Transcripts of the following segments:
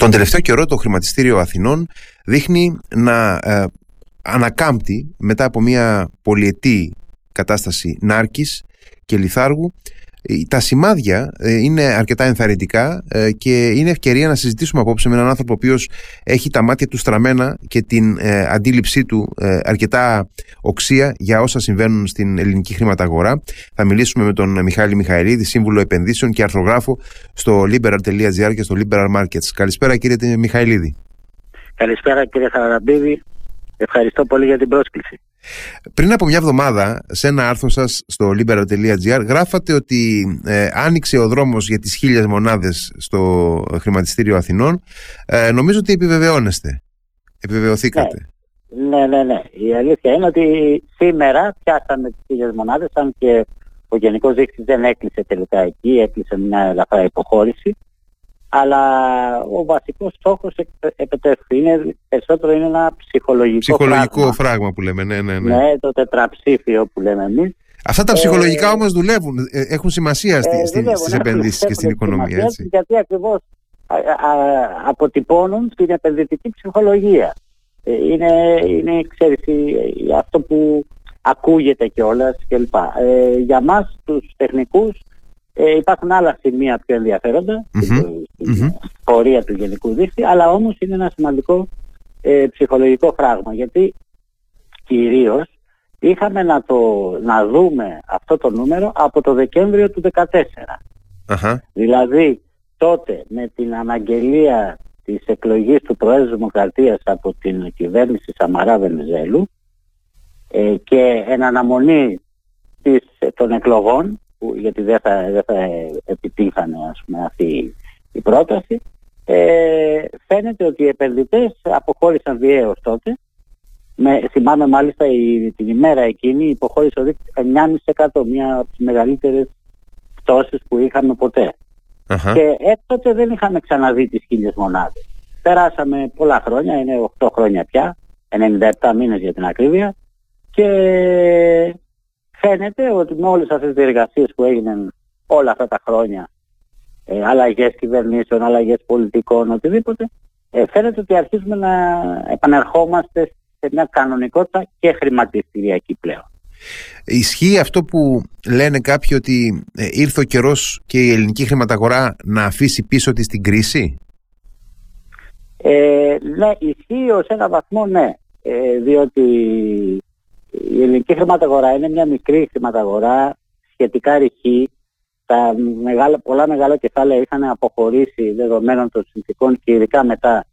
Τον τελευταίο καιρό το χρηματιστήριο Αθηνών δείχνει να ε, ανακάμπτει μετά από μια πολυετή κατάσταση νάρκης και λιθάργου ε, τα σημάδια ε, είναι αρκετά ενθαρρυντικά ε, και είναι ευκαιρία να συζητήσουμε απόψε με έναν άνθρωπο ο οποίος έχει τα μάτια του στραμμένα και την αντίληψή του αρκετά οξία για όσα συμβαίνουν στην ελληνική χρηματαγορά. Θα μιλήσουμε με τον Μιχάλη Μιχαηλίδη, σύμβουλο επενδύσεων και αρθρογράφο στο liberal.gr και στο Liberal Markets. Καλησπέρα κύριε Μιχαηλίδη. Καλησπέρα κύριε Χαραμπίδη. Ευχαριστώ πολύ για την πρόσκληση. Πριν από μια εβδομάδα, σε ένα άρθρο σας στο libero.gr, γράφατε ότι ε, άνοιξε ο δρόμος για τις χίλιες μονάδες στο χρηματιστήριο Αθηνών. Ε, νομίζω ότι επιβεβαιώνεστε. Επιβεβαιωθήκατε. Ναι. ναι, ναι, ναι. Η αλήθεια είναι ότι σήμερα πιάσαμε τις χίλιες μονάδες, αν και ο Γενικός Δείκτη δεν έκλεισε τελικά εκεί, έκλεισε μια ελαφρά υποχώρηση αλλά ο βασικός στόχος επιτεύχθη είναι, περισσότερο είναι ένα ψυχολογικό, ψυχολογικό φράγμα. που λέμε, ναι, ναι, ναι. Ναι, το τετραψήφιο που λέμε εμείς. Αυτά τα ψυχολογικά ε, όμως δουλεύουν, ε, έχουν σημασία στη, ε, δουλεύουν, στις επενδύσεις και στην οικονομία. Έτσι. Γιατί ακριβώς α, α, αποτυπώνουν την επενδυτική ψυχολογία. Ε, είναι, είναι ξέρεις, αυτό που ακούγεται κιόλας κλπ. Ε, για μας τους τεχνικούς ε, υπάρχουν άλλα σημεία πιο ενδιαφέροντα στην πορεία του Γενικού Δίκτυου, αλλά όμως είναι ένα σημαντικό ε, ψυχολογικό φράγμα, γιατί κυρίως είχαμε να, το, να δούμε αυτό το νούμερο από το Δεκέμβριο του 2014. Δηλαδή τότε με την αναγγελία της εκλογής του Προέδρου Δημοκρατίας από την κυβέρνηση Σαμαρά Βενιζέλου ε, και εν αναμονή της, των εκλογών που, γιατί δεν θα, δεν θα επιτύχανε ας πούμε, αυτή η πρόταση ε, φαίνεται ότι οι επενδυτές αποχώρησαν βιαίως τότε με, θυμάμαι μάλιστα η, την ημέρα εκείνη υποχώρησε ο δείκτης 9,5% μια από τις μεγαλύτερες πτώσεις που είχαμε ποτέ. Uh-huh. Και έκτοτε δεν είχαμε ξαναδεί τις χίλιες μονάδες. Περάσαμε πολλά χρόνια, είναι 8 χρόνια πια, 97 μήνες για την ακρίβεια και φαίνεται ότι με όλες αυτές τις εργασίες που έγιναν όλα αυτά τα χρόνια, ε, αλλαγές κυβερνήσεων, αλλαγές πολιτικών, οτιδήποτε, ε, φαίνεται ότι αρχίζουμε να επανερχόμαστε σε μια κανονικότητα και χρηματιστηριακή πλέον. Ισχύει αυτό που λένε κάποιοι ότι ε, ήρθε ο καιρός και η ελληνική χρηματαγορά να αφήσει πίσω της την κρίση; Ε, ναι, ισχύει ως ένα βαθμό ναι, ε, διότι η ελληνική χρηματαγορά είναι μια μικρή χρηματαγορά, σχετικά ρηχή. Τα μεγάλα, πολλά μεγάλα κεφάλαια είχαν αποχωρήσει δεδομένων των συνθήκων και ειδικά μετά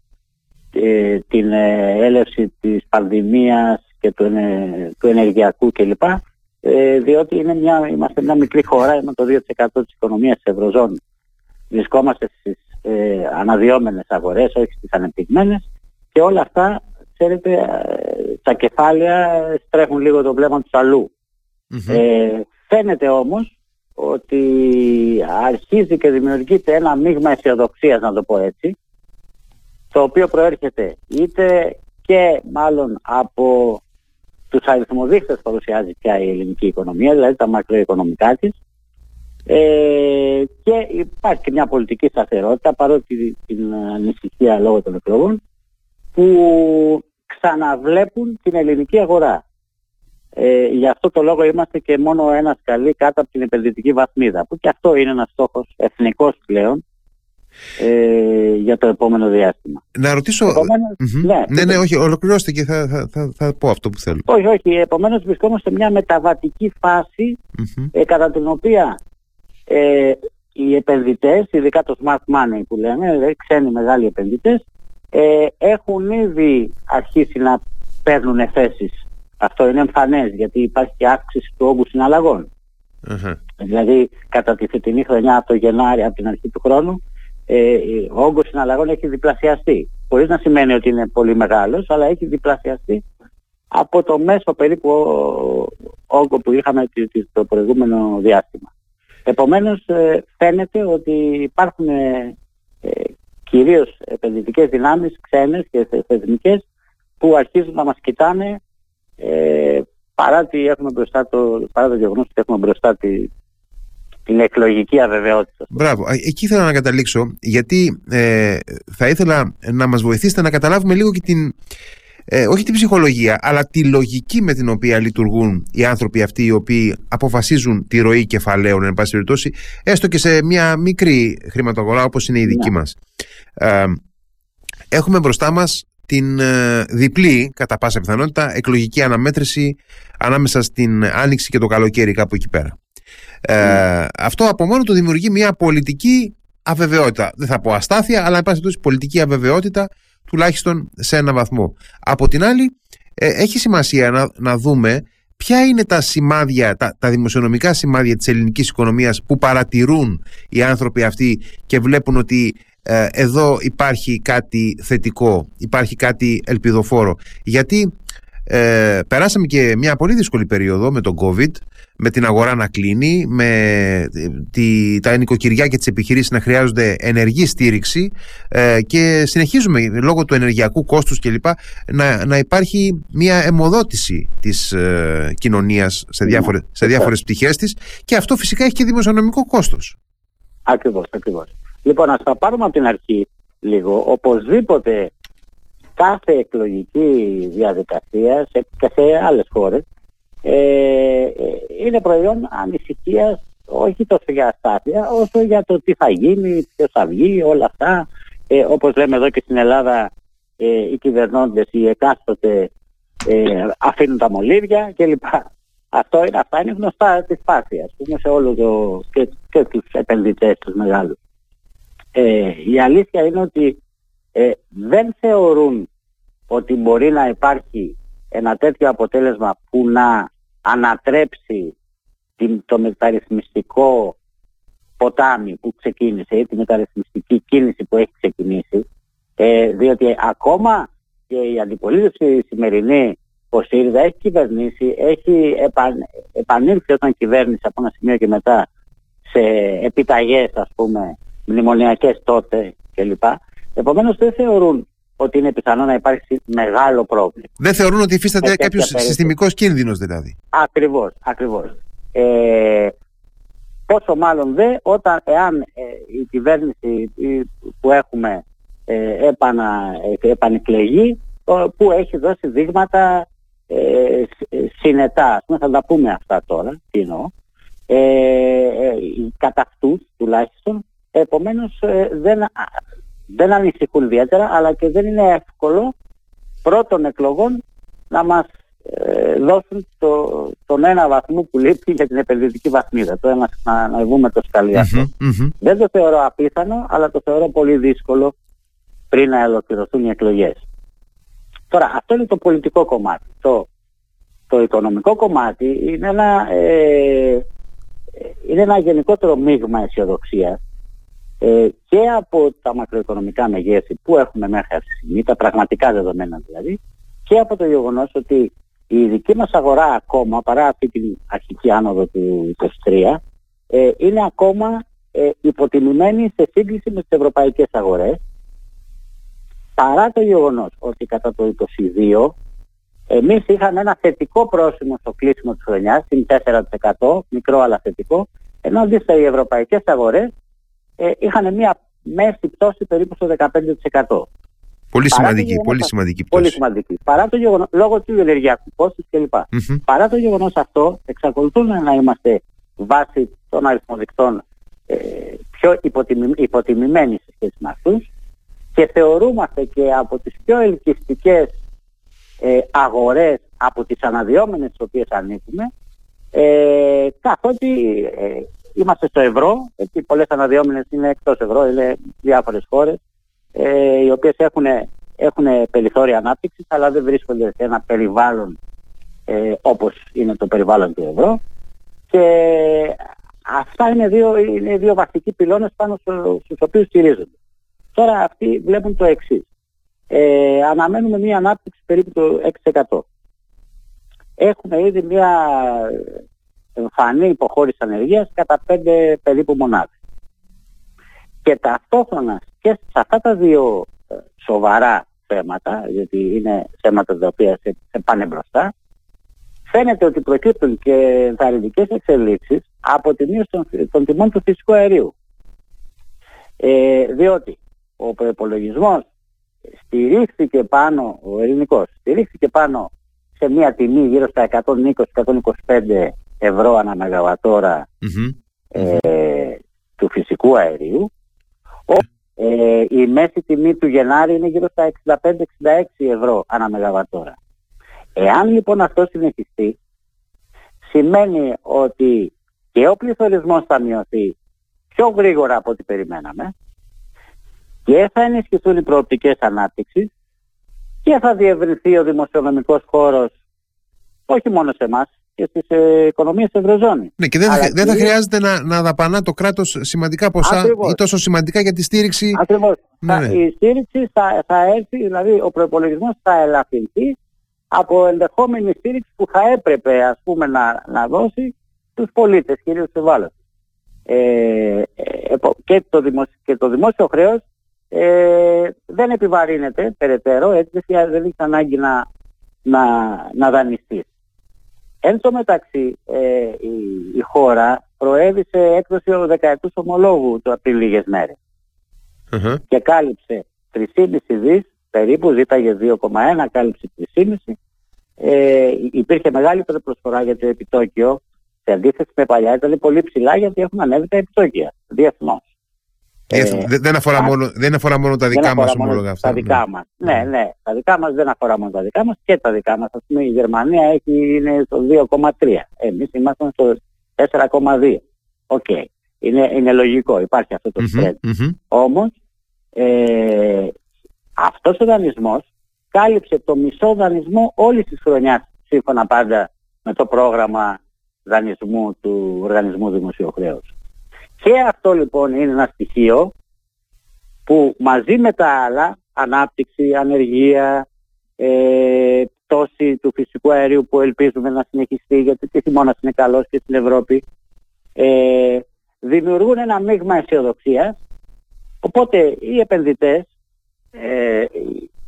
ε, την ε, έλευση της πανδημίας και του, ε, του ενεργειακού κλπ. Ε, διότι είναι μια, είμαστε μια μικρή χώρα, με το 2% της οικονομίας της Ευρωζώνης. Βρισκόμαστε στις ε, αναδυόμενες αγορές, όχι στις ανεπτυγμένες και όλα αυτά, ξέρετε, τα κεφάλαια στρέφουν λίγο το βλέμμα τους αλλου Ε, φαίνεται όμως ότι αρχίζει και δημιουργείται ένα μείγμα αισιοδοξίας να το πω έτσι, το οποίο προέρχεται είτε και μάλλον από τους αριθμοδείχτες που παρουσιάζει πια η ελληνική οικονομία, δηλαδή τα μακροοικονομικά της, ε, και υπάρχει και μια πολιτική σταθερότητα παρότι την ανησυχία λόγω των εκλογών που ξαναβλέπουν την ελληνική αγορά. Ε, γι' αυτό το λόγο είμαστε και μόνο ένα σκαλί κάτω από την επενδυτική βαθμίδα, που και αυτό είναι ένας στόχος εθνικός πλέον ε, για το επόμενο διάστημα. Να ρωτήσω... Ναι, ναι, ναι, όχι, ολοκληρώστε και θα, θα, θα, θα, πω αυτό που θέλω. Όχι, όχι, επομένως βρισκόμαστε σε μια μεταβατική ε, κατά την οποία ε, οι επενδυτές, ειδικά το smart money που λέμε, δηλαδή ξένοι μεγάλοι επενδυτές, ε, έχουν ήδη αρχίσει να παίρνουν θέσεις. Αυτό είναι εμφανές γιατί υπάρχει και αύξηση του όγκου Δηλαδή κατά τη φετινή χρονιά από το Γενάρη, από την αρχή του χρόνου, ε, ο όγκος συναλλαγών έχει διπλασιαστεί. Χωρίς να σημαίνει ότι είναι πολύ μεγάλος, αλλά έχει διπλασιαστεί από το μέσο περίπου όγκο που είχαμε το προηγούμενο διάστημα. Επομένως ε, φαίνεται ότι υπάρχουν ε, κυρίως επενδυτικές δυνάμεις, ξένες και θεσμικές, που αρχίζουν να μας κοιτάνε ε, παρά, έχουμε μπροστά το, παρά το γεγονός ότι έχουμε μπροστά τη, την εκλογική αβεβαιότητα. Μπράβο. Εκεί ήθελα να καταλήξω, γιατί ε, θα ήθελα να μας βοηθήσετε να καταλάβουμε λίγο και την, ε, όχι την ψυχολογία, αλλά τη λογική με την οποία λειτουργούν οι άνθρωποι αυτοί οι οποίοι αποφασίζουν τη ροή κεφαλαίων, εν πάση περιπτώσει, έστω και σε μια μικρή χρηματογορά όπως είναι η δική ναι. μας. Ε, έχουμε μπροστά μας την ε, διπλή, κατά πάσα πιθανότητα, εκλογική αναμέτρηση ανάμεσα στην Άνοιξη και το καλοκαίρι κάπου εκεί πέρα. Ε, αυτό από μόνο του δημιουργεί μια πολιτική αβεβαιότητα. Δεν θα πω αστάθεια, αλλά εν πάση πολιτική αβεβαιότητα τουλάχιστον σε ένα βαθμό. Από την άλλη, ε, έχει σημασία να, να δούμε ποια είναι τα σημάδια, τα, τα δημοσιονομικά σημάδια της ελληνικής οικονομίας που παρατηρούν οι άνθρωποι αυτοί και βλέπουν ότι ε, εδώ υπάρχει κάτι θετικό, υπάρχει κάτι ελπιδοφόρο. Γιατί ε, περάσαμε και μια πολύ δύσκολη περίοδο με τον COVID, με την αγορά να κλείνει, με τη, τα νοικοκυριά και τις επιχειρήσεις να χρειάζονται ενεργή στήριξη ε, και συνεχίζουμε λόγω του ενεργειακού κόστους κλπ. Να, να υπάρχει μια αιμοδότηση της ε, κοινωνίας σε, διάφορες, σε διάφορες πτυχές της και αυτό φυσικά έχει και δημοσιονομικό κόστος. Ακριβώς, ακριβώς. Λοιπόν, ας τα πάρουμε από την αρχή λίγο. Οπωσδήποτε κάθε εκλογική διαδικασία σε, και σε άλλες χώρες ε, ε, είναι προϊόν ανησυχίας όχι τόσο για αστάθεια όσο για το τι θα γίνει, ποιος θα βγει, όλα αυτά. Ε, όπως λέμε εδώ και στην Ελλάδα ε, οι κυβερνώντες, οι εκάστοτε ε, αφήνουν τα μολύβια κλπ. Αυτό είναι, αυτά είναι γνωστά της φάση, ας πούμε, σε όλο το, και, και τους επενδυτές τους μεγάλους. Ε, η αλήθεια είναι ότι ε, δεν θεωρούν ότι μπορεί να υπάρχει ένα τέτοιο αποτέλεσμα που να ανατρέψει την, το μεταρρυθμιστικό ποτάμι που ξεκίνησε ή τη μεταρρυθμιστική κίνηση που έχει ξεκινήσει ε, διότι ακόμα και η αντιπολίτευση σημερινή ο ΣΥΡΙΖΑ έχει κυβερνήσει, έχει επαν, επανήλθει όταν κυβέρνησε από ένα σημείο και μετά σε επιταγές ας πούμε μνημονιακές τότε κλπ. Επομένως δεν θεωρούν ότι είναι πιθανό να υπάρξει μεγάλο πρόβλημα. Δεν θεωρούν ότι υφίσταται κάποιος συστημικός κίνδυνος δηλαδή. Ακριβώς, ακριβώς. Ε, πόσο μάλλον δε όταν εάν ε, η κυβέρνηση που έχουμε ε, επανα, ε, επανεκλεγεί που έχει δώσει δείγματα ε, συνετά. θα τα πούμε αυτά τώρα, τι εννοώ. Ε, ε, κατά αυτούς τουλάχιστον Επομένως ε, δεν, δεν ανησυχούν ιδιαίτερα αλλά και δεν είναι εύκολο πρώτων εκλογών να μας ε, δώσουν το, τον ένα βαθμό που λείπει για την επενδυτική βαθμίδα. Το ένα να, να βγούμε το σκαλί Δεν το θεωρώ απίθανο, αλλά το θεωρώ πολύ δύσκολο πριν να ολοκληρωθούν οι εκλογές. Τώρα, αυτό είναι το πολιτικό κομμάτι. Το, το οικονομικό κομμάτι είναι ένα, ε, είναι ένα γενικότερο μείγμα αισιοδοξίας ε, και από τα μακροοικονομικά μεγέθη που έχουμε μέχρι αυτή τη στιγμή, τα πραγματικά δεδομένα δηλαδή, και από το γεγονός ότι η δική μας αγορά ακόμα, παρά αυτή την αρχική άνοδο του 23, ε, είναι ακόμα ε, υποτιμημένη σε σύγκριση με τις ευρωπαϊκές αγορές, παρά το γεγονός ότι κατά το 22 εμείς είχαμε ένα θετικό πρόσημο στο κλείσιμο της χρονιάς, στην 4%, μικρό αλλά θετικό, ενώ αντίστοιχα οι ευρωπαϊκές αγορές ε, είχαν μια μέση πτώση περίπου στο 15%. Πολύ σημαντική, πολύ σημαντική πτώση. Πολύ σημαντική. Παρά το γεγονός, λόγω του ενεργειακού κόστους κλπ. mm Παρά το γεγονός αυτό, εξακολουθούν να είμαστε βάσει των αριθμοδικτών ε, πιο υποτιμη, υποτιμημένοι σε σχέση με αυτούς και θεωρούμαστε και από τις πιο ελκυστικές ε, αγορές από τις αναδυόμενες στις οποίες ανήκουμε ε, καθότι ε, Είμαστε στο ευρώ, έτσι πολλές αναδυόμενες είναι εκτός ευρώ, είναι διάφορες χώρες, ε, οι οποίες έχουν, έχουν περιθώρια ανάπτυξης, αλλά δεν βρίσκονται σε ένα περιβάλλον ε, όπως είναι το περιβάλλον του ευρώ. Και αυτά είναι δύο, είναι δύο βασικοί πυλώνες πάνω στους οποίους στηρίζονται. Τώρα αυτοί βλέπουν το εξής. Ε, αναμένουμε μια ανάπτυξη περίπου το 6%. Έχουμε ήδη μια εμφανή υποχώρηση ανεργίας κατά 5 περίπου μονάδες. Και ταυτόχρονα και σε αυτά τα δύο ε, σοβαρά θέματα, γιατί είναι θέματα τα οποία σε, σε πάνε μπροστά, φαίνεται ότι προκύπτουν και ενθαρρυντικές εξελίξεις από τη μείωση των, των τιμών του φυσικού αερίου. Ε, διότι ο προπολογισμό στηρίχθηκε πάνω, ο ελληνικός, στηρίχθηκε πάνω σε μια τιμή γύρω στα 120-125 ευρώ ανά μεγαβατωρα ε, του φυσικού αερίου. Ε, η μέση τιμή του Γενάρη είναι γύρω στα 65-66 ευρώ ανά μεγαβατόρα. Εάν λοιπόν αυτό συνεχιστεί, σημαίνει ότι και ο πληθωρισμός θα μειωθεί πιο γρήγορα από ό,τι περιμέναμε και θα ενισχυθούν οι προοπτικές ανάπτυξης και θα διευρυνθεί ο δημοσιονομικός χώρος όχι μόνο σε εμάς και στι ε, οικονομίες της Ευρωζώνης. Ναι, και δεν, θα, δεν θα χρειάζεται να, να δαπανά το κράτος σημαντικά ποσά ή τόσο σημαντικά για τη στήριξη. Ακριβώς. Ναι, ναι. Η στήριξη θα, θα έρθει, δηλαδή ο προπολογισμός θα ελαφρυνθεί από ενδεχόμενη στήριξη που θα έπρεπε ας πούμε να, να δώσει στους πολίτες, κυρίως στους ευάλωτους. Ε, ε, και, το δημόσιο, και το δημόσιο χρέος ε, δεν επιβαρύνεται περαιτέρω, έτσι δεν έχει ανάγκη να, να, να δανειστεί. Εν τω μεταξύ ε, η, η, χώρα προέβησε έκδοση ο δεκαετούς ομολόγου το πριν λίγες και κάλυψε 3,5 δις περίπου, ζήταγε 2,1, κάλυψε 3,5 ε, υπήρχε μεγάλη προσφορά για το επιτόκιο σε αντίθεση με παλιά ήταν πολύ ψηλά γιατί έχουν ανέβει τα επιτόκια διεθνώς. Ε, δεν, αφορά μόνο, δεν αφορά μόνο τα δικά μας ομόλογα αυτά. Τα δικά ναι. μας. Ναι, ναι. Τα δικά μας δεν αφορά μόνο τα δικά μας και τα δικά μας. Α πούμε, η Γερμανία έχει, είναι στο 2,3. Εμείς είμαστε στο 4,2. OK. Okay. Είναι, είναι λογικό. Υπάρχει αυτό το spread. Mm-hmm, Όμως, ε, αυτός ο δανεισμός κάλυψε το μισό δανεισμό όλης της χρονιάς σύμφωνα πάντα με το πρόγραμμα δανεισμού του Οργανισμού Δημοσίου Χρέους. Και αυτό λοιπόν είναι ένα στοιχείο που μαζί με τα άλλα, ανάπτυξη, ανεργία, ε, πτώση του φυσικού αερίου που ελπίζουμε να συνεχιστεί γιατί και χειμώνα είναι καλός και στην Ευρώπη, ε, δημιουργούν ένα μείγμα αισιοδοξίας. Οπότε οι επενδυτές, ε,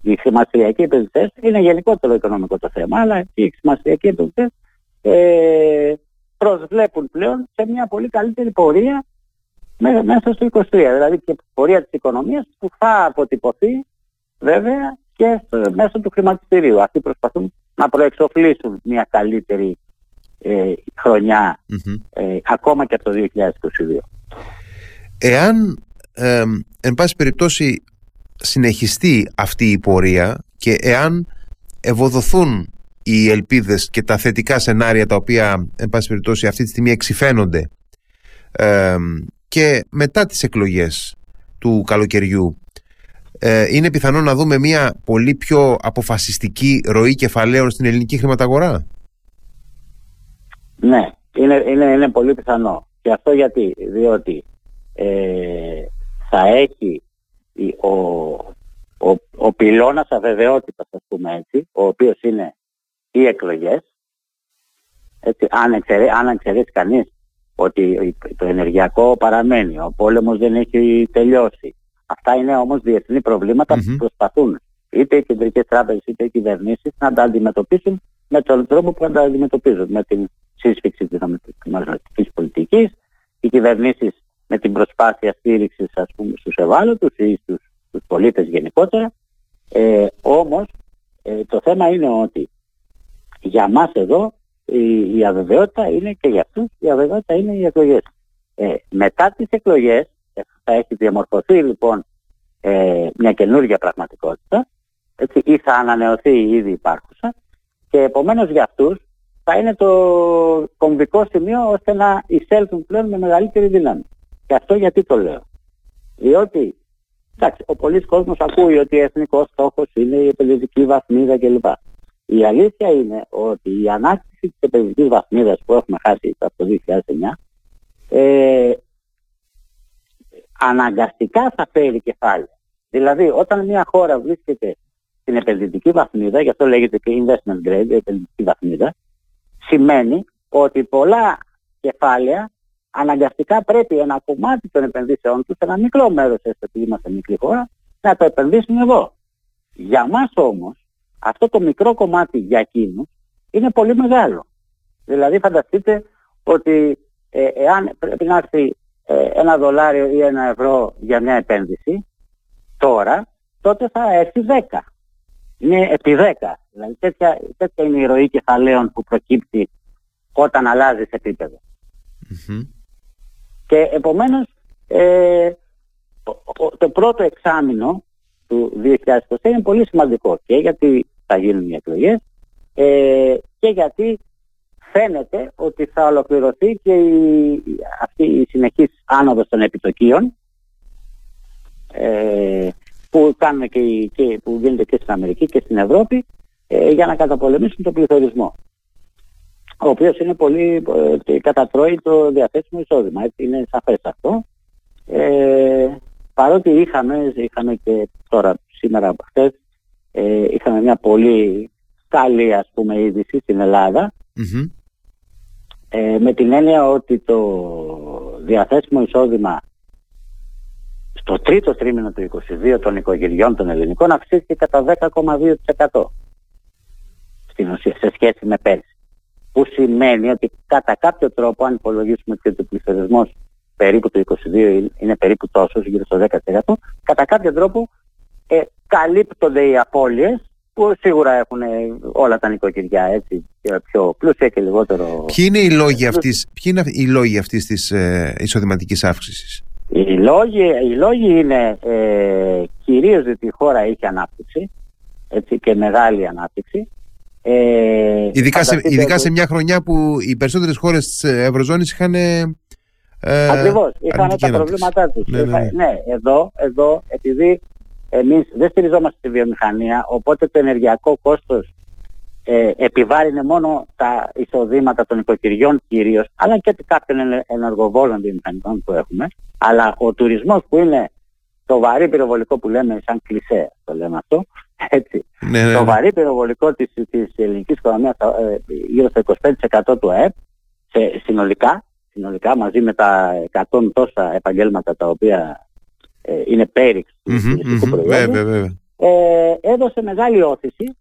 οι χρηματιστηριακοί επενδυτές, είναι γενικότερο οικονομικό το θέμα, αλλά οι χρηματιστηριακοί επενδυτές ε, προσβλέπουν πλέον σε μια πολύ καλύτερη πορεία μέσα στο 23. Δηλαδή και πορεία της οικονομίας που θα αποτυπωθεί βέβαια και μέσω του χρηματιστηρίου. Αυτοί προσπαθούν να προεξοφλήσουν μια καλύτερη ε, χρονια ε, ακόμα και από το 2022. Εάν ε, εν πάση περιπτώσει συνεχιστεί αυτή η πορεία και εάν ευοδοθούν οι ελπίδες και τα θετικά σενάρια τα οποία εν πάση περιπτώσει αυτή τη στιγμή εξηφαίνονται και μετά τις εκλογές του καλοκαιριού ε, είναι πιθανό να δούμε μια πολύ πιο αποφασιστική ροή κεφαλαίων στην ελληνική χρηματαγορά; Ναι, είναι, είναι, είναι πολύ πιθανό. Και αυτό γιατί, διότι ε, θα έχει ο, ο, ο πυλώνας αβεβαιότητας, ας πούμε έτσι, ο οποίος είναι οι εκλογές, έτσι, αν, εξαιρέσει, αν εξαιρέσει κανείς ότι το ενεργειακό παραμένει, ο πόλεμος δεν έχει τελειώσει. Αυτά είναι όμως διεθνή προβλήματα που προσπαθούν είτε οι κεντρικές τράπεζες είτε οι κυβερνήσεις να τα αντιμετωπίσουν με τον τρόπο που τα αντιμετωπίζουν, με την σύσφυξη της νομισματικής πολιτικής, οι κυβερνήσεις με την προσπάθεια στήριξης ας πούμε στους ευάλωτους ή στους, στους πολίτες γενικότερα. Ε, όμως ε, το θέμα είναι ότι για μας εδώ η, η αβεβαιότητα είναι και για αυτούς η αβεβαιότητα είναι οι εκλογές. Ε, μετά τις εκλογές ε, θα έχει διαμορφωθεί λοιπόν ε, μια καινούργια πραγματικότητα έτσι, ή θα ανανεωθεί η ήδη υπάρχουσα και επομένως για αυτούς θα είναι το κομβικό σημείο ώστε να εισέλθουν πλέον με μεγαλύτερη δύναμη. Και αυτό γιατί το λέω. Διότι εντάξει, ο πολλής κόσμος ακούει ότι ο εθνικός στόχος είναι η επενδυτική βαθμίδα κλπ. Η αλήθεια είναι ότι η ανάκτηση της επενδυτικής βαθμίδας που έχουμε χάσει από το 2009 ε, αναγκαστικά θα φέρει κεφάλαια. Δηλαδή όταν μια χώρα βρίσκεται στην επενδυτική βαθμίδα, γι' αυτό λέγεται και investment grade, η επενδυτική βαθμίδα, σημαίνει ότι πολλά κεφάλαια αναγκαστικά πρέπει ένα κομμάτι των επενδύσεών τους, ένα μικρό μέρος έστω επειδή είμαστε μικρή χώρα, να το επενδύσουν εδώ. Για μας όμως αυτό το μικρό κομμάτι για εκείνους είναι πολύ μεγάλο. Δηλαδή φανταστείτε ότι ε, εάν πρέπει να έρθει ε, ένα δολάριο ή ένα ευρώ για μια επένδυση τώρα, τότε θα έρθει 10. Είναι επί 10. Δηλαδή τέτοια, τέτοια είναι η ροή κεφαλαίων που προκύπτει όταν αλλάζει επίπεδο. Και επομένως ε, το πρώτο εξάμεινο του 2020 είναι πολύ σημαντικό και γιατί θα γίνουν οι εκλογές ε, και γιατί φαίνεται ότι θα ολοκληρωθεί και η, αυτή η συνεχής άνοδος των επιτοκίων ε, που, κάνουν και, και, που γίνεται και στην Αμερική και στην Ευρώπη ε, για να καταπολεμήσουν τον πληθωρισμό ο οποίος είναι πολύ ε, κατατρώει το διαθέσιμο εισόδημα. Έτσι είναι σαφές αυτό. Ε, παρότι είχαμε, είχαμε και τώρα σήμερα από χθες, ε, είχαμε μια πολύ καλή ας πούμε είδηση στην ελλαδα ε, με την έννοια ότι το διαθέσιμο εισόδημα στο τρίτο τρίμηνο του 22 των οικογενειών των ελληνικών αυξήθηκε κατά 10,2% στην ουσία σε σχέση με πέρσι. Που σημαίνει ότι κατά κάποιο τρόπο, αν υπολογίσουμε ότι ο πληθωρισμός περίπου το 22 είναι περίπου τόσος, γύρω στο 10%, κατά κάποιο τρόπο ε, καλύπτονται οι απώλειες που σίγουρα έχουν όλα τα νοικοκυριά έτσι, πιο πλούσια και λιγότερο... Ποιοι είναι οι λόγοι αυτής, ποιοι είναι οι λόγοι αυτής της ε, εισοδηματικής αύξησης; Οι λόγοι, οι λόγοι είναι ε, κυρίως ότι η χώρα είχε ανάπτυξη έτσι, και μεγάλη ανάπτυξη. Ε, ειδικά, σε, ειδικά σε μια χρονιά που οι περισσότερες χώρες της Ευρωζώνης είχαν... Ε, Ακριβώς, είχαν τα προβλήματά τους. Ναι, ναι, ναι. ναι, εδώ, εδώ επειδή εμείς δεν στηριζόμαστε στη βιομηχανία, οπότε το ενεργειακό κόστος ε, επιβάρυνε μόνο τα εισοδήματα των οικοκυριών κυρίως, αλλά και κάποιων ενεργοβόλων βιομηχανικών που έχουμε. Αλλά ο τουρισμός που είναι το βαρύ πυροβολικό που λέμε σαν κλισέ, το λέμε αυτό, έτσι. Ναι, ναι, το ναι. βαρύ πυροβολικό της, της ελληνικής οικονομίας ε, γύρω στο 25% του ΑΕΠ σε, συνολικά, συνολικά μαζί με τα 100 τόσα επαγγέλματα τα οποία ε, είναι πέριξ του mm-hmm, ε, έδωσε μεγάλη όθηση.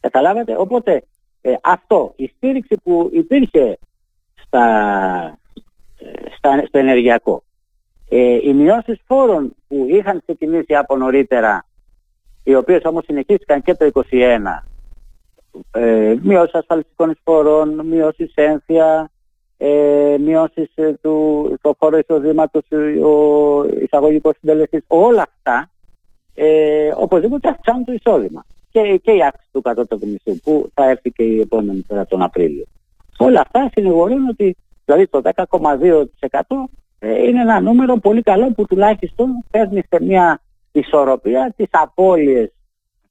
Καταλάβατε. Οπότε ε, αυτό η στήριξη που υπήρχε στα, στα, στο ενεργειακό ε, οι μειώσεις φόρων που είχαν ξεκινήσει από νωρίτερα οι οποίες όμως συνεχίστηκαν και το 2021 ε, μειώσεις ασφαλιστικών εισφορών, μειώσεις ένθια, ε, μειώσεις ε, του στο χώρο εισοδήματος, ο εισαγωγικός συντελεστής, όλα αυτά ε, οπωσδήποτε αυξάνουν το εισόδημα. Και, και η αύξηση του κατώτατου μισθού που θα έρθει και η επόμενη φορά τον Απρίλιο. Όλα αυτά συνηγορούν ότι δηλαδή το 10,2% ε, είναι ένα νούμερο πολύ καλό που τουλάχιστον παίρνει σε μια ισορροπία τις απώλειες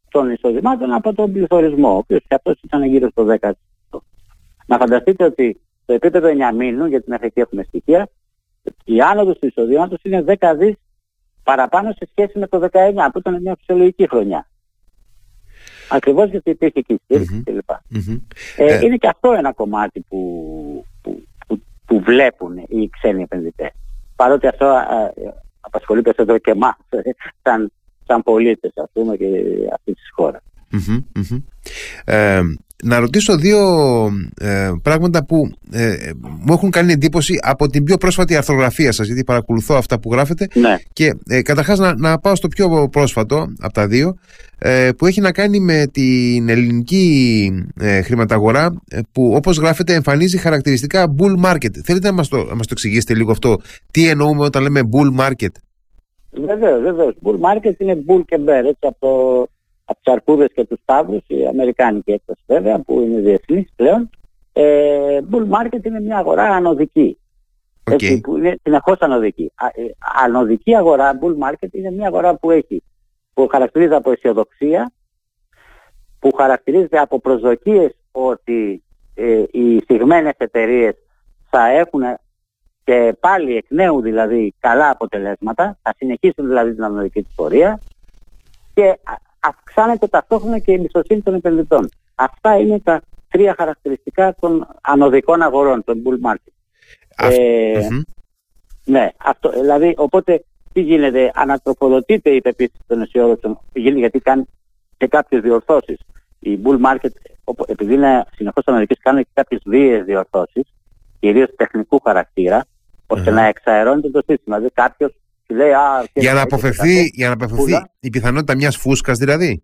των εισοδημάτων από τον πληθωρισμό, ο οποίος και αυτός ήταν γύρω στο 10%. Να φανταστείτε ότι στο επίπεδο 9 μήνου, γιατί μέχρι εκεί έχουμε στοιχεία, η άνοδος του εισοδήματος είναι 10 δις παραπάνω σε σχέση με το 19 που ήταν μια φυσιολογική χρονιά. Ακριβώς γιατί υπήρχε και η στήριξη κλπ. Ε, ε, είναι και αυτό ένα κομμάτι που, που, που, που βλέπουν οι ξένοι επενδυτές. Παρότι αυτό απασχολεί περισσότερο και εμάς σαν, σαν πολίτες ας πούμε και αυτής της χώρας. Ε, να ρωτήσω δύο ε, πράγματα που ε, μου έχουν κάνει εντύπωση από την πιο πρόσφατη αρθρογραφία σας γιατί παρακολουθώ αυτά που γράφετε ναι. και ε, καταρχάς να, να πάω στο πιο πρόσφατο από τα δύο ε, που έχει να κάνει με την ελληνική ε, χρηματαγορά που όπως γράφετε εμφανίζει χαρακτηριστικά bull market. Θέλετε να μας το, να μας το εξηγήσετε λίγο αυτό τι εννοούμε όταν λέμε bull market; Βεβαίως, βεβαίως. Bull market είναι bull και bear έτσι από το από τους αρκούδες και τους τάβρους, η αμερικάνικη έκδοση βέβαια που είναι διεθνής πλέον, ε, bull market είναι μια αγορά ανωδική. Okay. Έτσι, που είναι συνεχώς ανωδική. Α, ε, ανωδική αγορά, bull market, είναι μια αγορά που έχει, που χαρακτηρίζεται από αισιοδοξία, που χαρακτηρίζεται από προσδοκίες ότι ε, οι στιγμένες εταιρείες θα έχουν και πάλι εκ νέου δηλαδή καλά αποτελέσματα, θα συνεχίσουν δηλαδή την ανωδική της πορεία και αυξάνεται ταυτόχρονα και η εμπιστοσύνη των επενδυτών. Αυτά είναι τα τρία χαρακτηριστικά των ανωδικών αγορών, των bull market. Ε, Ναι, αυτό, δηλαδή, οπότε τι γίνεται, ανατροφοδοτείται η πεποίθηση των αισιόδοξων, γιατί κάνει και κάποιες διορθώσεις. η bull market, επειδή είναι συνεχώς αναλυτικές, κάνουν και κάποιες βίαιες διορθώσεις, κυρίως τεχνικού χαρακτήρα, ώστε να εξαερώνεται το σύστημα. Δηλαδή κάποιος λέει, α, για, να αποφευθεί, για να αποφευθεί η πιθανότητα μιας φούσκας δηλαδή.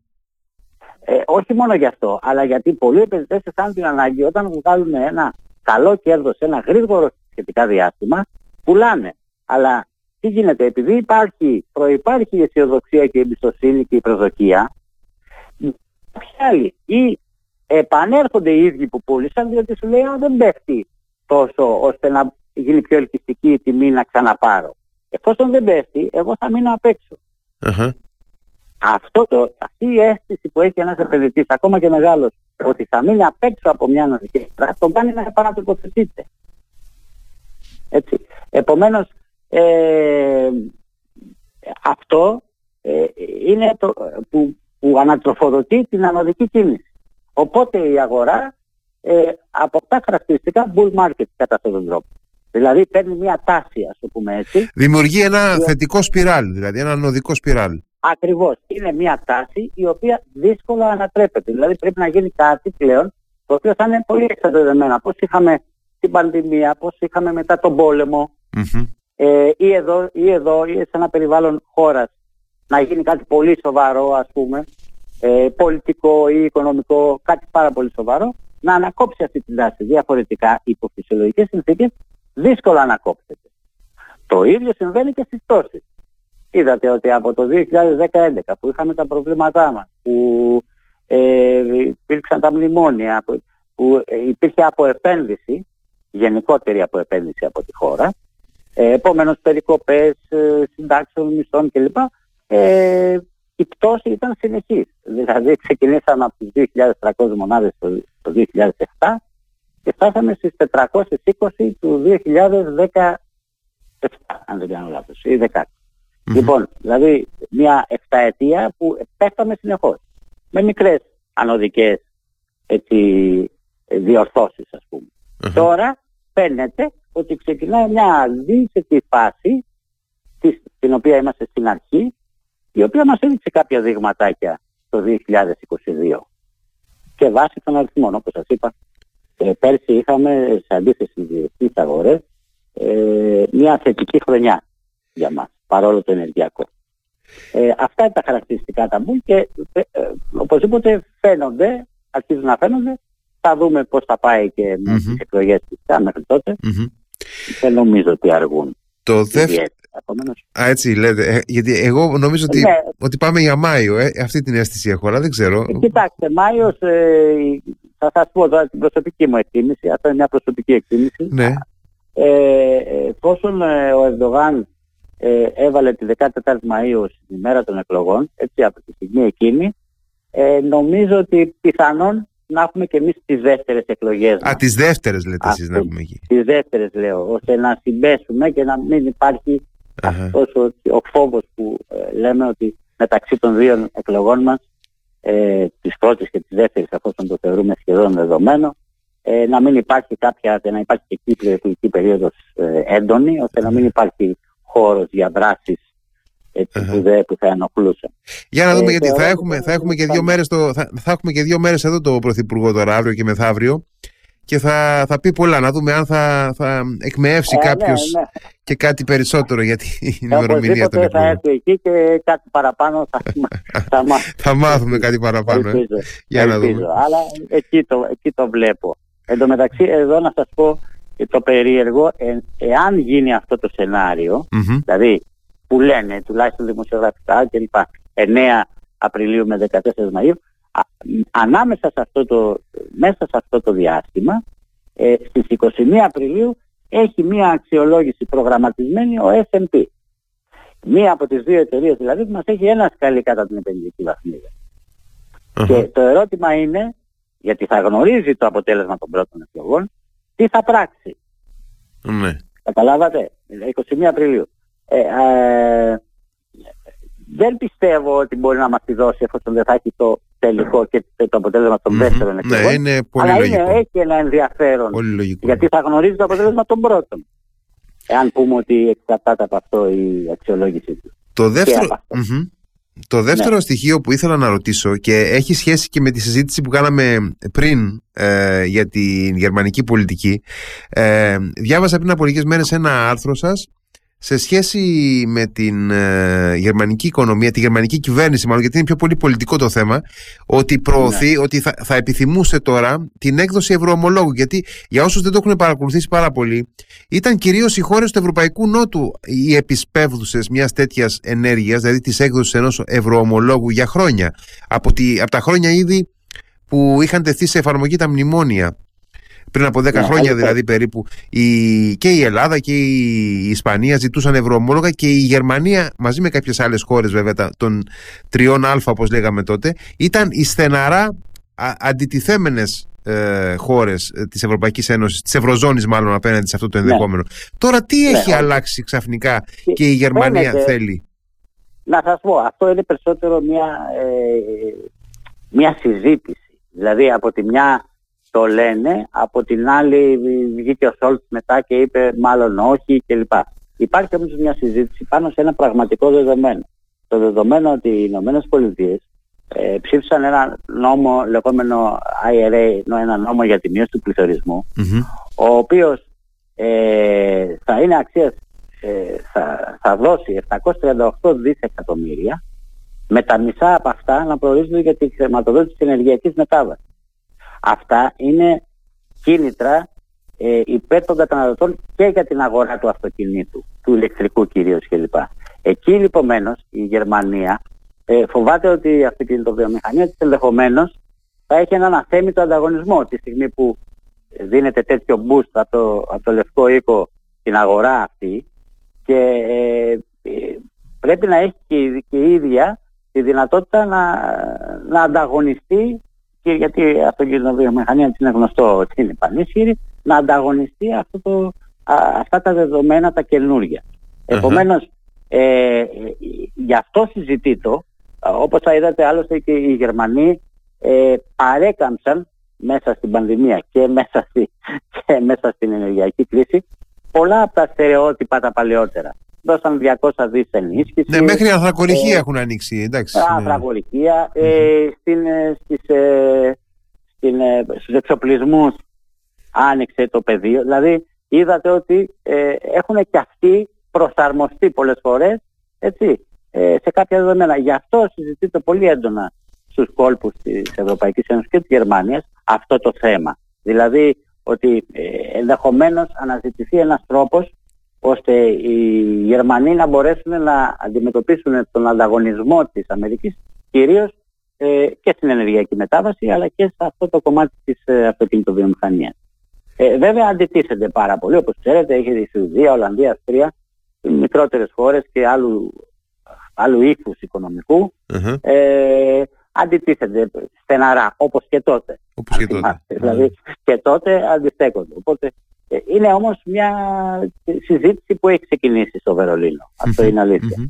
Ε, όχι μόνο γι' αυτό, αλλά γιατί πολλοί επενδυτές αισθάνονται την ανάγκη όταν βγάλουν ένα καλό κέρδος σε ένα γρήγορο σχετικά διάστημα, πουλάνε. Αλλά τι γίνεται, επειδή υπάρχει, προϋπάρχει η αισιοδοξία και η εμπιστοσύνη και η προσδοκία, κάποιοι άλλοι; Ή επανέρχονται οι ίδιοι που πούλησαν, διότι σου λέει, Α, δεν πέφτει τόσο ώστε να γίνει πιο ελκυστική η τιμή να ξαναπάρω. Εφόσον δεν πέφτει, εγώ θα μείνω απ' εξω Αυτό το, αυτή η αίσθηση που έχει ένας επενδυτής, ακόμα και μεγάλος, ότι θα μείνει απ' έξω από μια νοσική πράξη, τον κάνει να επανατοποθετείται. Έτσι. Επομένως, ε, αυτό ε, είναι το που, που ανατροφοδοτεί την ανωδική κίνηση. Οπότε η αγορά ε, αποκτά χαρακτηριστικά bull market κατά αυτόν τον τρόπο. Δηλαδή παίρνει μια τάση, ας το πούμε έτσι. Δημιουργεί ένα θετικό σπιράλ, δηλαδή ένα ανωδικό σπιράλ. Ακριβώς. Είναι μια τάση η οποία δύσκολα ανατρέπεται. Δηλαδή πρέπει να γίνει κάτι πλέον το οποίο θα είναι πολύ εξαρτημένο. Πώ είχαμε την πανδημία, πώ είχαμε μετά τον πολεμο ε, ή, εδώ, ή εδώ ή σε ένα περιβάλλον χώρας να γίνει κάτι πολύ σοβαρό, ας πούμε, ε, πολιτικό ή οικονομικό, κάτι πάρα πολύ σοβαρό, να ανακόψει αυτή την τάση. Διαφορετικά, υπό φυσιολογικέ συνθήκες, δύσκολα ανακόψεται. Το ίδιο συμβαίνει και στις πτώσεις. Είδατε ότι από το 2011 που είχαμε τα προβλήματά μας, που ε, υπήρξαν τα μνημόνια, που, που υπήρχε αποεπένδυση, γενικότερη αποεπένδυση από τη χώρα, ε, επόμενος περικοπές ε, συντάξεων, μισθών κλπ. Ε, η πτώση ήταν συνεχής. Δηλαδή ξεκινήσαμε από τις 2.300 μονάδες το, το 2007 και φτάσαμε στις 420 του 2017, αν δεν κάνω λάθος, ή 10. Λοιπόν, δηλαδή μια εφταετία που πέφταμε συνεχώς. Με μικρές ανωδικές έτσι, διορθώσεις ας πούμε. Τώρα φαίνεται ότι ξεκινάει μια αντίθετη φάση της, την οποία είμαστε στην αρχή η οποία μας έδειξε κάποια δειγματάκια το 2022 και βάσει των αριθμών όπως σας είπα ε, πέρσι είχαμε σε αντίθεση στις αγορές ε, μια θετική χρονιά για μας παρόλο το ενεργειακό. Ε, αυτά είναι τα χαρακτηριστικά τα μπουλ και ε, ε, οπωσδήποτε φαίνονται, αρχίζουν να φαίνονται. Θα δούμε πώς θα πάει και με mm-hmm. τις εκλογές φυσικά μέχρι τότε. Mm-hmm. Δεν νομίζω ότι αργούν. Το δεύτερο. Α, έτσι λέτε. Ε, γιατί εγώ νομίζω ότι, ναι. ότι πάμε για Μάιο. Ε, αυτή την αίσθηση έχω, αλλά δεν ξέρω. Ε, κοιτάξτε, Μάιος, ε, θα σας πω τώρα την προσωπική μου εκτίμηση. Αυτό είναι μια προσωπική εκτίμηση. Ναι. Ε, εφόσον ε, ο Ερντογάν ε, έβαλε τη 14η Μαΐου στην ημέρα των εκλογών, έτσι από τη στιγμή εκείνη, ε, νομίζω ότι πιθανόν να έχουμε και εμείς τις δεύτερες εκλογές. Α, τις δεύτερες λέτε εσείς να έχουμε εκεί. Τις δεύτερες λέω, ώστε να συμπέσουμε και να μην υπάρχει αυτός ο, ο φόβος που ε, λέμε ότι μεταξύ των δύο εκλογών μας, ε, της πρώτης και της δεύτερης, αφόσον το θεωρούμε σχεδόν δεδομένο, ε, να μην υπάρχει κάποια, να υπάρχει και εκεί προεκλογική περίοδος ε, έντονη, ώστε να μην υπάρχει χώρος για δράσεις έτσι, uh-huh. που, δε, που θα ενοχλούσαν. Για να δούμε, ε, γιατί θα έχουμε, θα, έχουμε και δύο μέρες το, θα, θα έχουμε και δύο μέρες εδώ το Πρωθυπουργό τώρα, αύριο και μεθαύριο και θα, θα πει πολλά, να δούμε αν θα, θα εκμεεύσει ε, κάποιος ναι, ναι. και κάτι περισσότερο για την ημερομηνία των εκλογών. Θα έρθει εκεί και κάτι παραπάνω θα, θα, μάθουμε. θα μάθουμε κάτι παραπάνω. Ε. Ελπίζω, για να δούμε. Αλλά εκεί το, εκεί το βλέπω. Εν τω μεταξύ, εδώ να σας πω το περίεργο, ε, εάν γίνει αυτό το σενάριο, mm-hmm. δηλαδή που λένε τουλάχιστον δημοσιογραφικά κλπ. 9 Απριλίου με 14 Μαΐου, ανάμεσα σε αυτό το, μέσα σε αυτό το διάστημα, ε, στις 21 Απριλίου έχει μία αξιολόγηση προγραμματισμένη ο S&P. Μία από τις δύο εταιρείες δηλαδή που μας έχει ένα σκαλί κατά την επενδυτική Και το ερώτημα είναι, γιατί θα γνωρίζει το αποτέλεσμα των πρώτων εκλογών, τι θα πράξει. Ναι. Καταλάβατε, 21 Απριλίου. Ε, ε, δεν πιστεύω ότι μπορεί να μας τη δώσει εφόσον δεν θα έχει το τελικό και το αποτέλεσμα των mm-hmm. δεύτερων ναι, εκλογών. Ναι, είναι πολύ αλλά λογικό. Είναι, έχει ένα ενδιαφέρον. Πολύ λογικό. Γιατί θα γνωρίζει το αποτέλεσμα των πρώτων. Εάν πούμε ότι εξαρτάται από αυτό η αξιολόγηση του. Το δεύτερο, mm-hmm. Το δεύτερο ναι. στοιχείο που ήθελα να ρωτήσω και έχει σχέση και με τη συζήτηση που κάναμε πριν ε, για την γερμανική πολιτική. Ε, διάβασα πριν από λίγες μέρες ένα άρθρο σας σε σχέση με την ε, γερμανική οικονομία, τη γερμανική κυβέρνηση μάλλον, γιατί είναι πιο πολύ πολιτικό το θέμα, ότι προωθεί, ναι. ότι θα, θα επιθυμούσε τώρα την έκδοση ευρωομολόγου. Γιατί για όσους δεν το έχουν παρακολουθήσει πάρα πολύ, ήταν κυρίως οι χώρες του Ευρωπαϊκού Νότου οι επισπεύδουσες μιας τέτοιας ενέργειας, δηλαδή της έκδοσης ενός ευρωομολόγου για χρόνια. Από, τη, από τα χρόνια ήδη που είχαν τεθεί σε εφαρμογή τα μνημόνια πριν από 10 ναι, χρόνια δηλαδή περίπου η, και η Ελλάδα και η Ισπανία ζητούσαν ευρωομόλογα και η Γερμανία μαζί με κάποιες άλλες χώρες βέβαια των τριών α όπως λέγαμε τότε ήταν οι στεναρά αντιτιθέμενες ε, χώρες ε, της Ευρωπαϊκής Ένωσης, της Ευρωζώνης μάλλον απέναντι σε αυτό το ναι. ενδεχόμενο. Τώρα τι ναι, έχει αλλάξει ξαφνικά και, η Γερμανία θέλει; Να σας πω, αυτό είναι περισσότερο μια, ε, μια συζήτηση. Δηλαδή από τη μια το λένε, από την άλλη βγήκε ο Σόλτς μετά και είπε μάλλον όχι κλπ. Υπάρχει όμως μια συζήτηση πάνω σε ένα πραγματικό δεδομένο. Το δεδομένο ότι οι Ηνωμένες Πολιτείες ε, ψήφισαν ένα νόμο λεγόμενο IRA, ένα νόμο για τη μείωση του πληθωρισμου ο οποίος ε, θα είναι αξίας, ε, θα, θα δώσει 738 δισεκατομμύρια με τα μισά από αυτά να προορίζονται για τη χρηματοδότηση της ενεργειακής μετάβασης. Αυτά είναι κίνητρα ε, υπέρ των καταναλωτών και για την αγορά του αυτοκινήτου, του ηλεκτρικού κυρίως κλπ. Εκεί λοιπόν η Γερμανία ε, φοβάται ότι η αυτοκινητοβιομηχανία της ενδεχομένως θα έχει έναν αθέμητο ανταγωνισμό τη στιγμή που δίνεται τέτοιο boost από το, από το λευκό οίκο στην αγορά αυτή και ε, ε πρέπει να έχει και, και η ίδια τη δυνατότητα να, να ανταγωνιστεί και γιατί αυτό και η βιομηχανία είναι γνωστό ότι είναι πανίσχυρη, να ανταγωνιστεί αυτό το, αυτά τα δεδομένα τα καινούργια. Επομένως, ε, γι' αυτό συζητήτω, όπως θα είδατε άλλωστε και οι Γερμανοί ε, παρέκαμψαν μέσα στην πανδημία και μέσα, στη, και μέσα στην ενεργειακή κρίση πολλά από τα στερεότυπα τα παλαιότερα δώσαν 200 δις ενίσχυσης. Ναι, μέχρι ανθρακοριχεία ε, έχουν ανοίξει, εντάξει. Ναι. Ανθρακοριχεία, ε, στην, ε, στις, ε, στην, ε, στους εξοπλισμούς άνοιξε το πεδίο. Δηλαδή είδατε ότι ε, έχουν και αυτοί προσαρμοστεί πολλές φορές έτσι, ε, σε κάποια δεδομένα. Γι' αυτό συζητείται πολύ έντονα στους κόλπους της Ευρωπαϊκής Ένωσης και της Γερμανίας αυτό το θέμα. Δηλαδή ότι ε, ενδεχομένως αναζητηθεί ένας τρόπος ώστε οι Γερμανοί να μπορέσουν να αντιμετωπίσουν τον ανταγωνισμό της Αμερικής κυρίως ε, και στην ενεργειακή μετάβαση αλλά και σε αυτό το κομμάτι της ε, αυτοκινητοβιομηχανίας. Ε, βέβαια αντιτίθενται πάρα πολύ, όπως ξέρετε έχει η Σουηδία, Ολλανδία, Αυστρία, μικρότερες χώρες και άλλου, άλλου ύφους ε, αντιτίθενται στεναρά όπως και τότε. Όπως και τότε. Δηλαδή και τότε αντιστέκονται. Οπότε είναι όμως μια συζήτηση που έχει ξεκινήσει στο Βερολίνο. Αυτό είναι αλήθεια.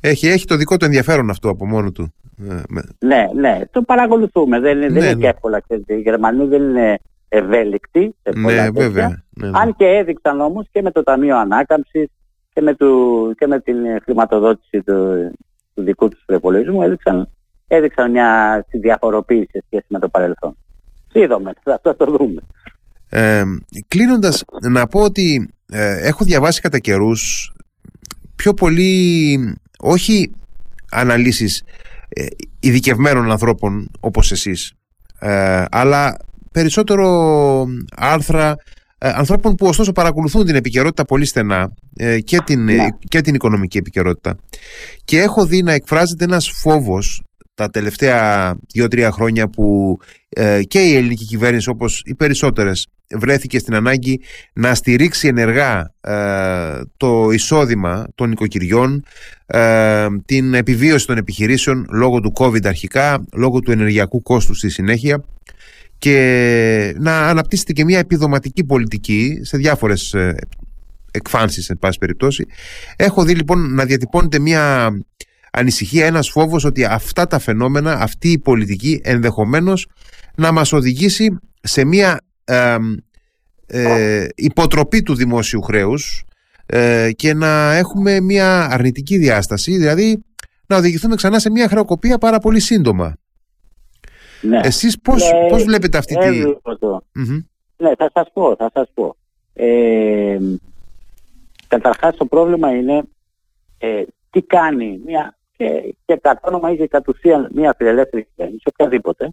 Έχει, έχει το δικό του ενδιαφέρον αυτό από μόνο του. Ε, ναι, ναι, το παρακολουθούμε. Δεν, δεν είναι ναι. και εύκολα. Οι Γερμανοί δεν είναι ευέλικτοι σε πολλά ναι, βέβαια, ναι, ναι, Αν και έδειξαν όμως και με το Ταμείο Ανάκαμψης και με, του, και με την χρηματοδότηση του, του δικού τους προπολογισμού έδειξαν, έδειξαν μια διαφοροποίηση σε σχέση με το παρελθόν. Είδαμε, θα το δούμε. Ε, κλείνοντας να πω ότι ε, έχω διαβάσει κατά καιρούς πιο πολύ όχι αναλύσεις ε, ειδικευμένων ανθρώπων όπως εσείς ε, αλλά περισσότερο άρθρα ε, ανθρώπων που ωστόσο παρακολουθούν την επικαιρότητα πολύ στενά και, την, ναι. και την οικονομική επικαιρότητα και έχω δει να εκφράζεται ένας φόβος τα τελευταία δύο-τρία χρόνια που και η ελληνική κυβέρνηση όπως οι περισσότερες βρέθηκε στην ανάγκη να στηρίξει ενεργά ε, το εισόδημα των οικοκυριών, ε, την επιβίωση των επιχειρήσεων λόγω του COVID αρχικά, λόγω του ενεργειακού κόστου στη συνέχεια και να αναπτύσσεται και μια επιδοματική πολιτική σε διάφορες ε, εκφάνσεις εν πάση περιπτώσει. Έχω δει λοιπόν να διατυπώνεται μια ανησυχία, ένας φόβος ότι αυτά τα φαινόμενα, αυτή η πολιτική ενδεχομένως να μας οδηγήσει σε μια ε, υποτροπή του δημόσιου χρέους ε, και να έχουμε μια αρνητική διάσταση, δηλαδή να οδηγηθούμε ξανά σε μια χρεοκοπία πάρα πολύ σύντομα. Ναι. Εσείς πώς, ναι, πώς βλέπετε αυτή τη... Ναι, θα σας πω, θα σας πω. Ε, καταρχάς το πρόβλημα είναι ε, τι κάνει μια και, και κατ' όνομα ή και κατ' ουσίαν μια φιλελεύθερη κυβέρνηση, οποιαδήποτε,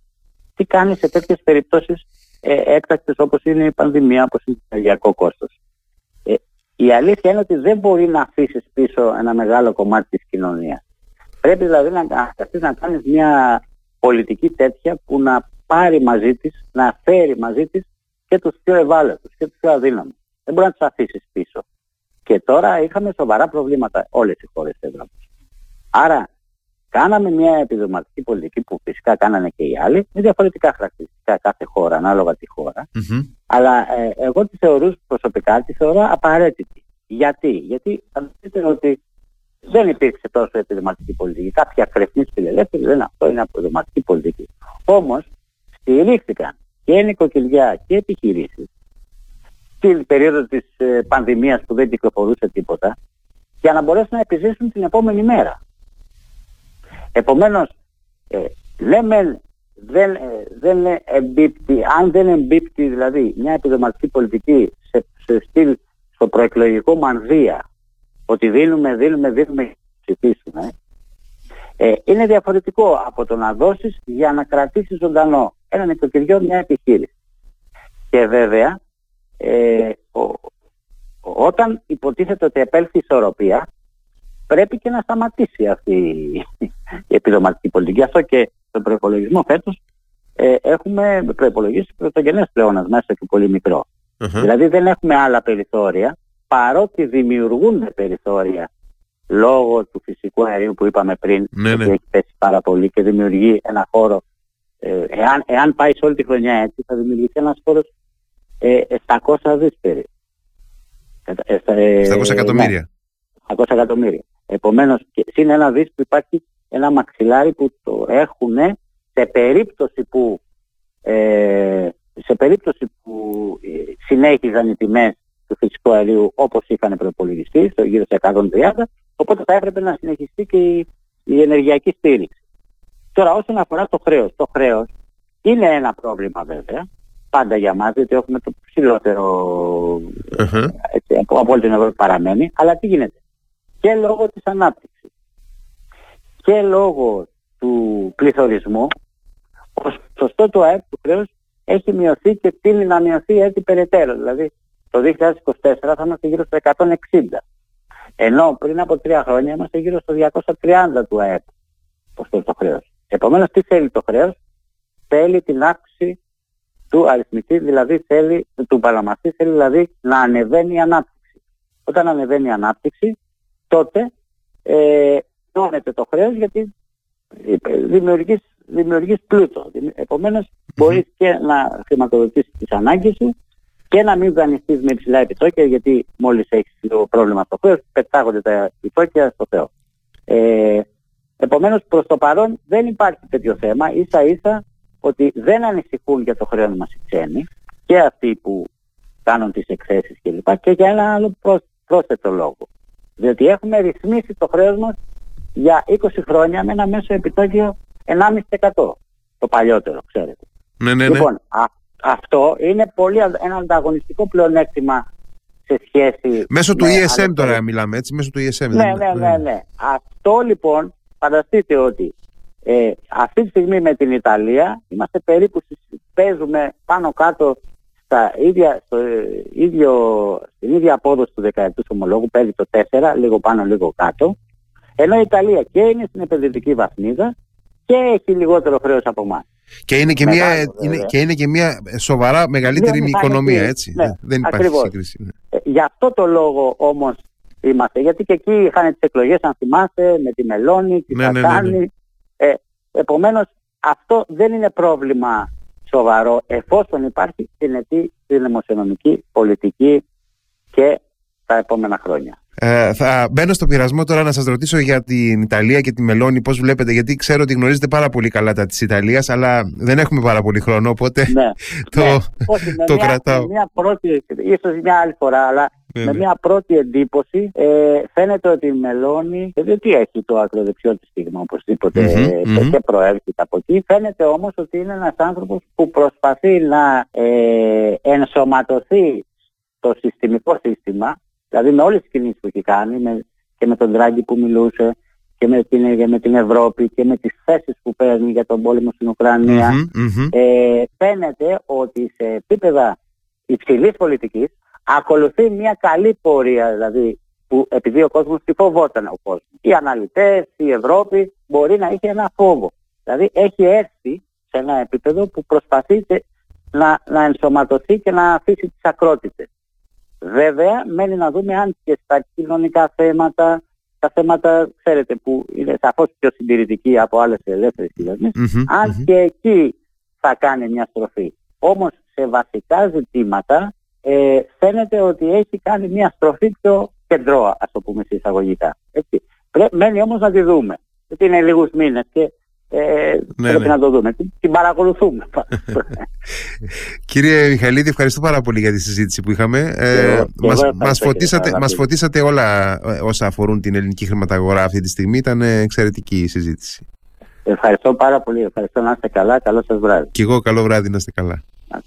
τι κάνει σε τέτοιες περιπτώσεις ε, έκτακτες όπως είναι η πανδημία, όπως είναι το ενεργειακό κόστος. Ε, η αλήθεια είναι ότι δεν μπορεί να αφήσεις πίσω ένα μεγάλο κομμάτι της κοινωνίας. Πρέπει δηλαδή να, να κάνεις μια πολιτική τέτοια που να πάρει μαζί της, να φέρει μαζί της και τους πιο ευάλωτους και τους πιο αδύναμους. Δεν μπορεί να τους αφήσεις πίσω. Και τώρα είχαμε σοβαρά προβλήματα όλες οι χώρες της Ευρώπης. Άρα κάναμε μια επιδοματική πολιτική που φυσικά κάνανε και οι άλλοι με διαφορετικά χαρακτηριστικά κάθε χώρα, ανάλογα τη χώρα. Αλλά ε, εγώ τη θεωρούσα προσωπικά, τη θεωρώ απαραίτητη. Γιατί, Γιατί θα δείτε ότι δεν υπήρξε τόσο επιδοματική πολιτική. Κάποια κρεφνή φιλελεύθερη λένε αυτό είναι επιδοματική πολιτική. Όμως στηρίχθηκαν και νοικοκυριά και επιχειρήσεις στην περίοδο της ε, πανδημίας που δεν κυκλοφορούσε τίποτα για να μπορέσουν να επιζήσουν την επόμενη μέρα. Επομένως, ε, λέμε δεν, ε, δεν εμπίπτει, αν δεν εμπίπτει δηλαδή μια επιδοματική πολιτική σε, σε στυλ στο προεκλογικό μανδύα ότι δίνουμε, δίνουμε, δίνουμε και ψηφίσουμε ε, είναι διαφορετικό από το να δώσεις για να κρατήσεις ζωντανό ένα νοικοκυριό, μια επιχείρηση. Και βέβαια, ε, όταν υποτίθεται ότι επέλθει ισορροπία, πρέπει και να σταματήσει αυτή η επιδοματική πολιτική. Αυτό και στον προπολογισμό φέτος ε, έχουμε προπολογίσει πρωτογενέ πλεόνασμα, μέσα και πολύ Δηλαδή δεν έχουμε άλλα περιθώρια, παρότι δημιουργούνται περιθώρια λόγω του φυσικού αερίου που είπαμε πριν, ναι, ναι. έχει πέσει πάρα πολύ και δημιουργεί ένα χώρο. Ε, εάν, εάν πάει σε όλη τη χρονιά έτσι, θα δημιουργηθεί ένας χώρος ε, 700 δις περίπου. 700 ε, εκατομμύρια. 700 ναι, εκατομμύρια. Επομένως, είναι ένα δις που υπάρχει ένα μαξιλάρι που το έχουν σε περίπτωση που, ε, σε περίπτωση που ε, συνέχιζαν οι τιμές του φυσικού αερίου όπως είχαν προπολογιστεί, στο γύρω σε 130, οπότε θα έπρεπε να συνεχιστεί και η, η ενεργειακή στήριξη. Τώρα όσον αφορά το χρέος, το χρέος είναι ένα πρόβλημα βέβαια, πάντα για μας, γιατί έχουμε το ψηλότερο uh-huh. έτσι, από όλη την Ευρώπη παραμένει, αλλά τι γίνεται; Και λόγω της ανάπτυξης και λόγω του πληθωρισμού ο σωστό του ΑΕΠ του χρέους έχει μειωθεί και τίνει να μειωθεί έτσι περαιτέρω. Δηλαδή το 2024 θα είμαστε γύρω στο 160. Ενώ πριν από τρία χρόνια είμαστε γύρω στο 230 του ΑΕΠ ως το χρέος. Επομένως τι θέλει το χρέος, θέλει την αύξηση του αριθμητή, δηλαδή θέλει, του παραμαστή, θέλει δηλαδή να ανεβαίνει η ανάπτυξη. Όταν ανεβαίνει η ανάπτυξη, τότε ε, το χρέος γιατί δημιουργείς, δημιουργείς πλούτο. Επομένως μπορείς και να χρηματοδοτήσεις τις ανάγκες σου και να μην δανειστείς με υψηλά επιτόκια γιατί μόλις έχεις το πρόβλημα στο χρέος πετάγονται τα επιτόκια στο Θεό. Ε, επομένως προς το παρόν δεν υπάρχει τέτοιο θέμα ίσα ίσα ότι δεν ανησυχούν για το χρέος μας οι ξένοι και αυτοί που κάνουν τις εκθέσεις κλπ. Και, και για ένα άλλο πρόσθετο λόγο. Διότι έχουμε ρυθμίσει το χρέος μας για 20 χρόνια με ένα μέσο επιτόκιο 1,5% το παλιότερο, ξέρετε. Ναι, ναι, ναι. Λοιπόν, αυτό είναι πολύ ένα ανταγωνιστικό πλεονέκτημα σε σχέση... Μέσω του ESM τώρα μιλάμε, έτσι, μέσω του ESM. Ναι, ναι, ναι, ναι, ναι. Αυτό λοιπόν, φανταστείτε ότι ε, αυτή τη στιγμή με την Ιταλία είμαστε περίπου, παίζουμε πάνω κάτω στα ίδια, στο ίδιο, στην ίδια απόδοση του δεκαετούς ομολόγου, παίζει το 4, λίγο πάνω, λίγο κάτω, ενώ η Ιταλία και είναι στην επενδυτική βαθμίδα και έχει λιγότερο χρέος από εμάς. Και είναι και, μια, είναι, και είναι και μια σοβαρά μεγαλύτερη ναι, οικονομία, έτσι. Ναι, Δεν υπάρχει ακριβώς. σύγκριση. Ναι. Ε, γι' αυτό το λόγο όμως είμαστε, γιατί και εκεί είχαν τις εκλογές, αν θυμάστε, με τη Μελώνη, τη ναι, ναι, ναι, ναι. Ε, επομένως, αυτό δεν είναι πρόβλημα σοβαρό εφόσον υπάρχει συνετή δημοσιονομική πολιτική και τα επόμενα χρόνια. Ε, θα μπαίνω στο πειρασμό τώρα να σας ρωτήσω για την Ιταλία και τη Μελώνη πώς βλέπετε γιατί ξέρω ότι γνωρίζετε πάρα πολύ καλά τα της Ιταλίας αλλά δεν έχουμε πάρα πολύ χρόνο οπότε ναι, το, ναι, το μια, κρατάω. Μια πρώτη, ίσως μια άλλη φορά αλλά με μια πρώτη εντύπωση ε, φαίνεται ότι η Μελώνη δεν τι έχει το ακροδεξιό της στιγμή οπωσδήποτε mm-hmm, και προέρχεται από εκεί. Φαίνεται όμως ότι είναι ένας άνθρωπος που προσπαθεί να ε, ενσωματωθεί το συστημικό σύστημα, δηλαδή με όλες τις κινήσεις που έχει κάνει με, και με τον Τράγκη που μιλούσε και με την, με την Ευρώπη και με τις θέσεις που παίρνει για τον πόλεμο στην ουκρανια ε, φαίνεται ότι σε επίπεδα υψηλής πολιτικής ακολουθεί μια καλή πορεία δηλαδή που επειδή ο κόσμος τη φοβόταν ο κόσμος. Οι αναλυτές, η Ευρώπη μπορεί να είχε ένα φόβο. Δηλαδή έχει έρθει σε ένα επίπεδο που προσπαθεί να, να ενσωματωθεί και να αφήσει τις ακρότητες. Βέβαια, μένει να δούμε αν και στα κοινωνικά θέματα, τα θέματα, ξέρετε, που είναι σαφώς πιο συντηρητικοί από άλλες ελεύθερες αν και εκεί θα κάνει μια στροφή. Όμως σε βασικά ζητήματα ε, φαίνεται ότι έχει κάνει μια στροφή πιο κεντρώα, ας το πούμε σε εισαγωγικά. Έτσι. μένει όμως να τη δούμε. Γιατί είναι λίγους μήνες και ε, ναι, πρέπει ναι. να το δούμε. Την παρακολουθούμε. Κύριε Μιχαλίδη, ευχαριστώ πάρα πολύ για τη συζήτηση που είχαμε. Ε, μας, μας, φωτίσατε, μας φωτίσατε όλα ε, όσα αφορούν την ελληνική χρηματαγορά αυτή τη στιγμή. Ήταν εξαιρετική η συζήτηση. Ευχαριστώ πάρα πολύ. Ευχαριστώ να είστε καλά. Καλό σας βράδυ. Και εγώ καλό βράδυ να είστε καλά. Να είστε καλά.